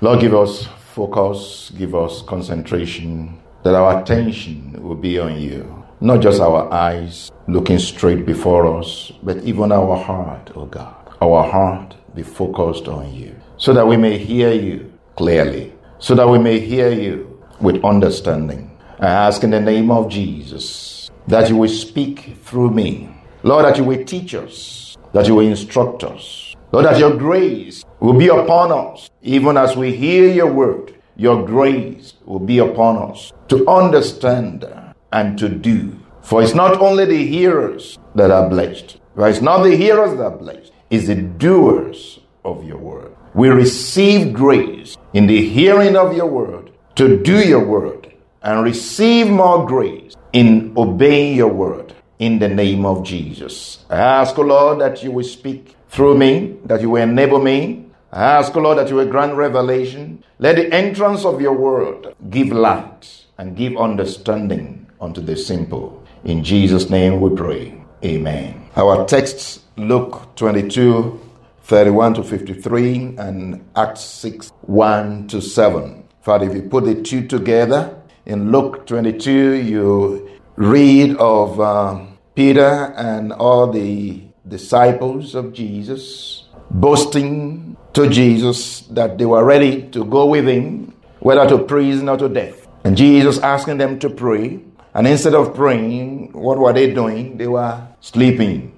Lord, give us focus, give us concentration, that our attention will be on you. Not just our eyes looking straight before us, but even our heart, oh God. Our heart be focused on you, so that we may hear you clearly, so that we may hear you with understanding. I ask in the name of Jesus that you will speak through me. Lord, that you will teach us, that you will instruct us. Lord, that your grace will be upon us, even as we hear your word. Your grace will be upon us to understand and to do. For it's not only the hearers that are blessed, but it's not the hearers that are blessed, it's the doers of your word. We receive grace in the hearing of your word to do your word and receive more grace in obeying your word in the name of Jesus. I ask, O Lord, that you will speak through me, that you will enable me. I ask, Lord, that you will grant revelation. Let the entrance of your word give light and give understanding unto the simple. In Jesus' name we pray. Amen. Our texts, Luke 22, 31 to 53, and Acts 6, 1 to 7. Father, if you put the two together, in Luke 22, you read of uh, Peter and all the disciples of Jesus boasting to Jesus that they were ready to go with him, whether to prison or to death. And Jesus asking them to pray. And instead of praying, what were they doing? They were sleeping.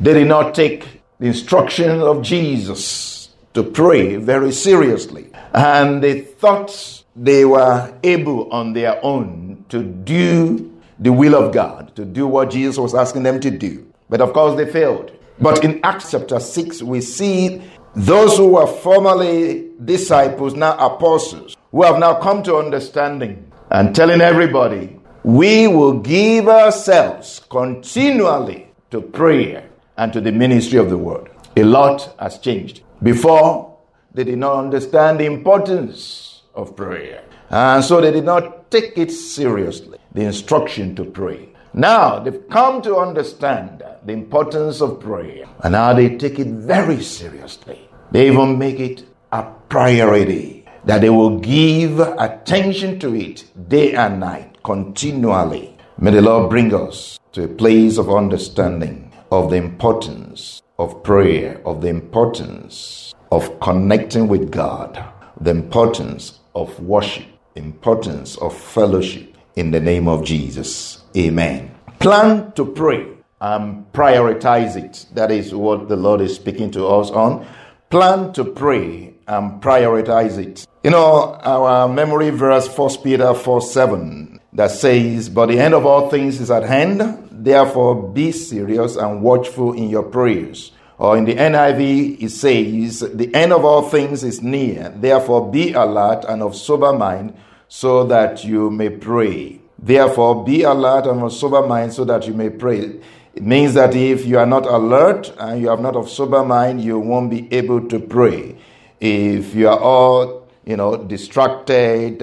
They did not take the instruction of Jesus to pray very seriously. And they thought they were able on their own to do the will of God, to do what Jesus was asking them to do. But of course, they failed. But in Acts chapter 6, we see those who were formerly disciples, now apostles, who have now come to understanding and telling everybody, we will give ourselves continually to prayer and to the ministry of the word. A lot has changed. Before, they did not understand the importance of prayer. And so they did not take it seriously, the instruction to pray. Now they've come to understand the importance of prayer, and now they take it very seriously. They even make it a priority that they will give attention to it day and night, continually. May the Lord bring us to a place of understanding of the importance of prayer, of the importance of connecting with God, the importance of worship, importance of fellowship in the name of Jesus. Amen. Plan to pray and prioritize it. That is what the Lord is speaking to us on. Plan to pray and prioritize it. You know, our memory verse, 1 Peter 4 7, that says, But the end of all things is at hand. Therefore, be serious and watchful in your prayers. Or in the NIV, it says, The end of all things is near. Therefore, be alert and of sober mind so that you may pray. Therefore, be alert and of sober mind so that you may pray. It means that if you are not alert and you are not of sober mind, you won't be able to pray. If you are all, you know, distracted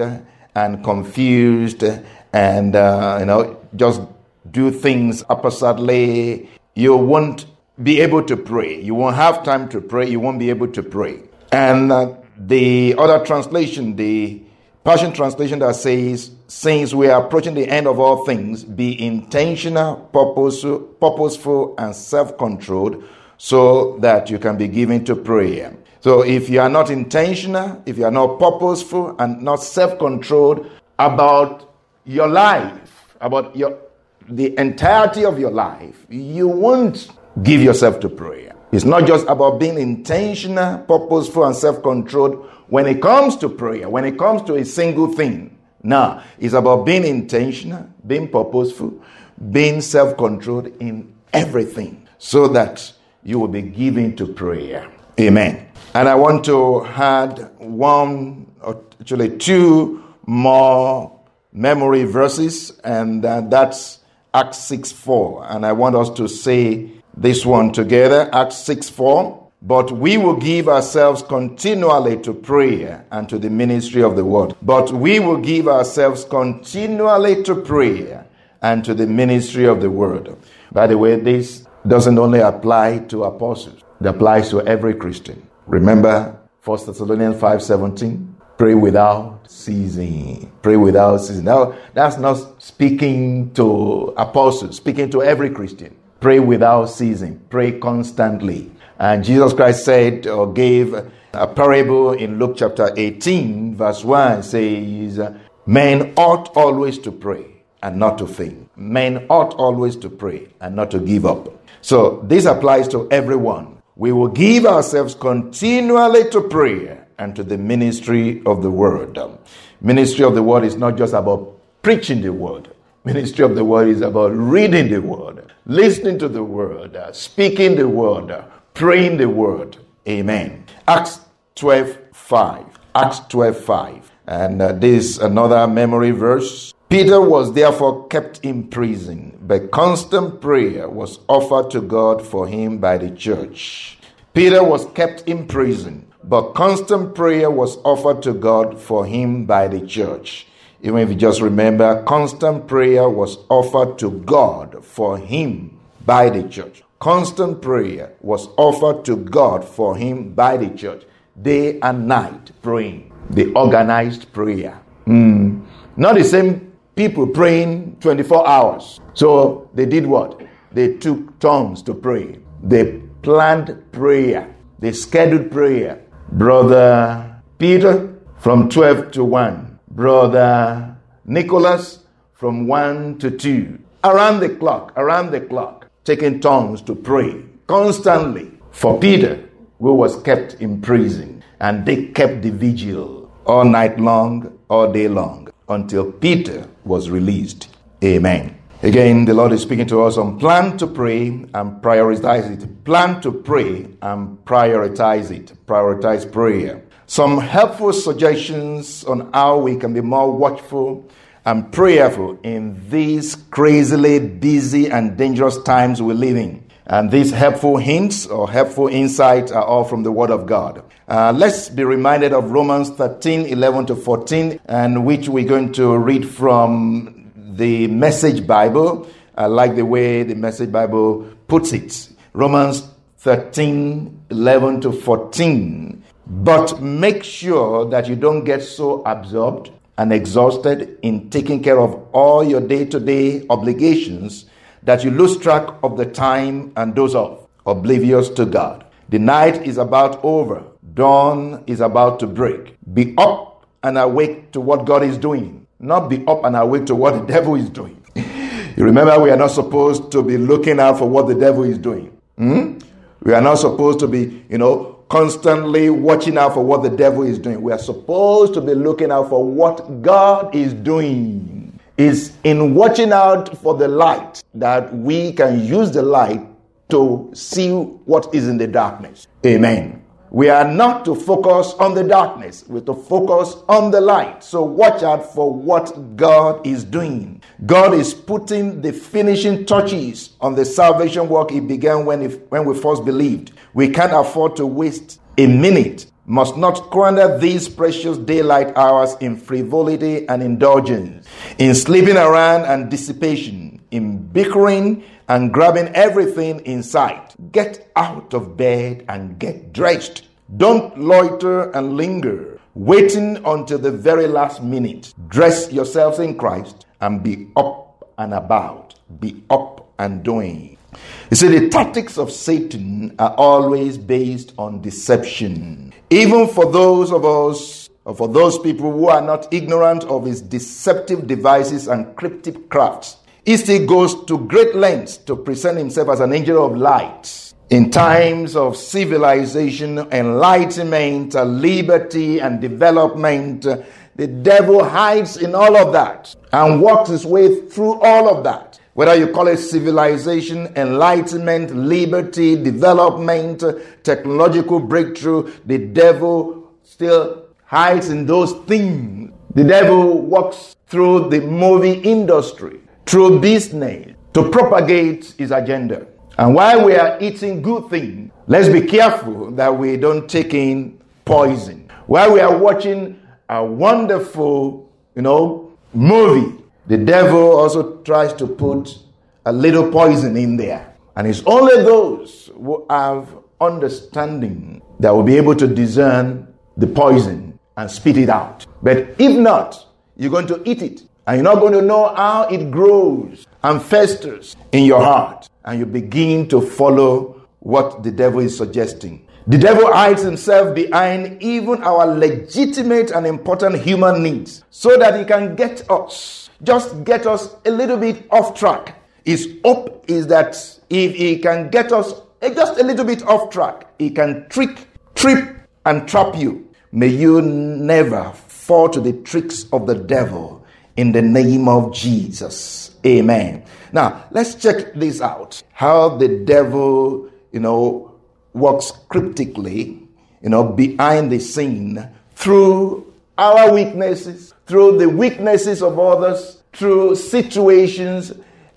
and confused and, uh, you know, just do things oppositely, you won't be able to pray. You won't have time to pray. You won't be able to pray. And uh, the other translation, the Passion Translation that says, Since we are approaching the end of all things, be intentional, purposeful, purposeful and self controlled so that you can be given to prayer. So if you are not intentional, if you are not purposeful and not self controlled about your life, about your the entirety of your life, you won't give yourself to prayer. It's not just about being intentional, purposeful, and self controlled when it comes to prayer, when it comes to a single thing. Now, it's about being intentional, being purposeful, being self controlled in everything so that you will be given to prayer. Amen. And I want to add one, or actually two more memory verses, and uh, that's Acts 6 4. And I want us to say this one together Acts 6 4. But we will give ourselves continually to prayer and to the ministry of the word. But we will give ourselves continually to prayer and to the ministry of the word. By the way, this doesn't only apply to apostles, it applies to every Christian. Remember 1 Thessalonians 5:17? Pray without ceasing. Pray without ceasing. Now, that's not speaking to apostles, speaking to every Christian. Pray without ceasing. Pray constantly. And Jesus Christ said or gave a parable in Luke chapter 18, verse 1 says, Men ought always to pray and not to faint. Men ought always to pray and not to give up. So this applies to everyone. We will give ourselves continually to prayer and to the ministry of the word. Ministry of the word is not just about preaching the word. Ministry of the word is about reading the word, listening to the word, speaking the word, praying the word. Amen. Acts 12 5. Acts 12 5. And uh, this another memory verse. Peter was therefore kept in prison, but constant prayer was offered to God for him by the church. Peter was kept in prison, but constant prayer was offered to God for him by the church. Even if you just remember, constant prayer was offered to God for him by the church. Constant prayer was offered to God for him by the church, day and night praying. The organized prayer. Mm. Not the same people praying 24 hours. So they did what? They took tongues to pray. They planned prayer. They scheduled prayer. Brother Peter from 12 to 1. Brother Nicholas from 1 to 2. Around the clock, around the clock taking tongues to pray constantly for Peter, who was kept in prison. And they kept the vigil all night long, all day long, until Peter was released. Amen. Again, the Lord is speaking to us on plan to pray and prioritize it. Plan to pray and prioritize it. Prioritize prayer. Some helpful suggestions on how we can be more watchful and prayerful in these crazily busy and dangerous times we live in. And these helpful hints or helpful insights are all from the Word of God. Uh, let's be reminded of Romans 13 11 to 14, and which we're going to read from the Message Bible. I like the way the Message Bible puts it. Romans 13 11 to 14. But make sure that you don't get so absorbed and exhausted in taking care of all your day to day obligations that you lose track of the time and doze off, oblivious to God. The night is about over, dawn is about to break. Be up and awake to what God is doing, not be up and awake to what the devil is doing. you remember, we are not supposed to be looking out for what the devil is doing. Hmm? We are not supposed to be, you know, constantly watching out for what the devil is doing. We are supposed to be looking out for what God is doing. Is in watching out for the light that we can use the light to see what is in the darkness. Amen. We are not to focus on the darkness, we're to focus on the light. So watch out for what God is doing. God is putting the finishing touches on the salvation work He began when, he, when we first believed. We can't afford to waste a minute, must not squander these precious daylight hours in frivolity and indulgence, in sleeping around and dissipation, in bickering and grabbing everything in sight. Get out of bed and get dressed. Don't loiter and linger, waiting until the very last minute. Dress yourselves in Christ and be up and about. Be up and doing. You see, the tactics of Satan are always based on deception. Even for those of us, or for those people who are not ignorant of his deceptive devices and cryptic crafts, he still goes to great lengths to present himself as an angel of light. In times of civilization, enlightenment, liberty, and development, the devil hides in all of that and works his way through all of that whether you call it civilization, enlightenment, liberty, development, technological breakthrough, the devil still hides in those things. The devil walks through the movie industry, through business, to propagate his agenda. And while we are eating good things, let's be careful that we don't take in poison. While we are watching a wonderful, you know, movie, the devil also tries to put a little poison in there. And it's only those who have understanding that will be able to discern the poison and spit it out. But if not, you're going to eat it and you're not going to know how it grows and festers in your heart. And you begin to follow what the devil is suggesting. The devil hides himself behind even our legitimate and important human needs so that he can get us, just get us a little bit off track. His hope is that if he can get us just a little bit off track, he can trick, trip, and trap you. May you never fall to the tricks of the devil in the name of Jesus. Amen. Now, let's check this out. How the devil, you know, works cryptically, you know, behind the scene through our weaknesses, through the weaknesses of others, through situations,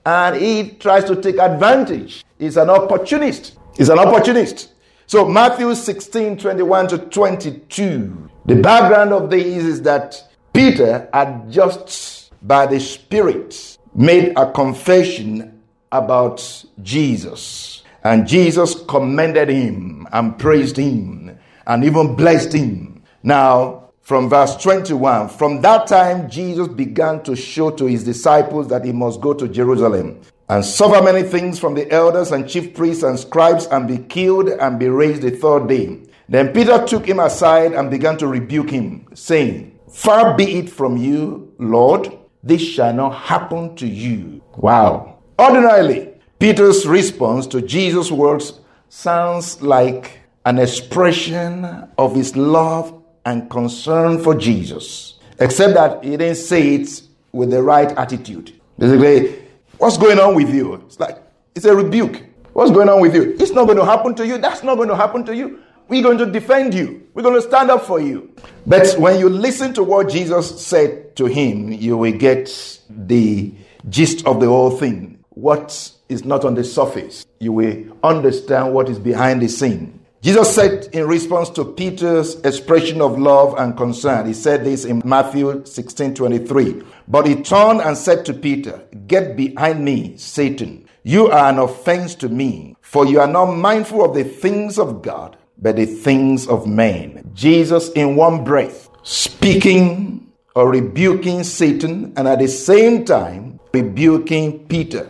and he tries to take advantage. He's an opportunist. He's an opportunist. So, Matthew 16 21 to 22. The background of this is that Peter had just by the Spirit made a confession about Jesus. And Jesus commended him and praised him and even blessed him. Now, from verse 21, from that time Jesus began to show to his disciples that he must go to Jerusalem and suffer many things from the elders and chief priests and scribes and be killed and be raised the third day. Then Peter took him aside and began to rebuke him, saying, Far be it from you, Lord, this shall not happen to you. Wow. Ordinarily, Peter's response to Jesus' words sounds like an expression of his love and concern for Jesus, except that he didn't say it with the right attitude. Basically, what's going on with you? It's like, it's a rebuke. What's going on with you? It's not going to happen to you. That's not going to happen to you. We're going to defend you. We're going to stand up for you. But when you listen to what Jesus said to him, you will get the gist of the whole thing. What is not on the surface. You will understand what is behind the scene. Jesus said in response to Peter's expression of love and concern, he said this in Matthew 16 23. But he turned and said to Peter, Get behind me, Satan. You are an offense to me, for you are not mindful of the things of God, but the things of men. Jesus, in one breath, speaking or rebuking Satan, and at the same time, rebuking Peter.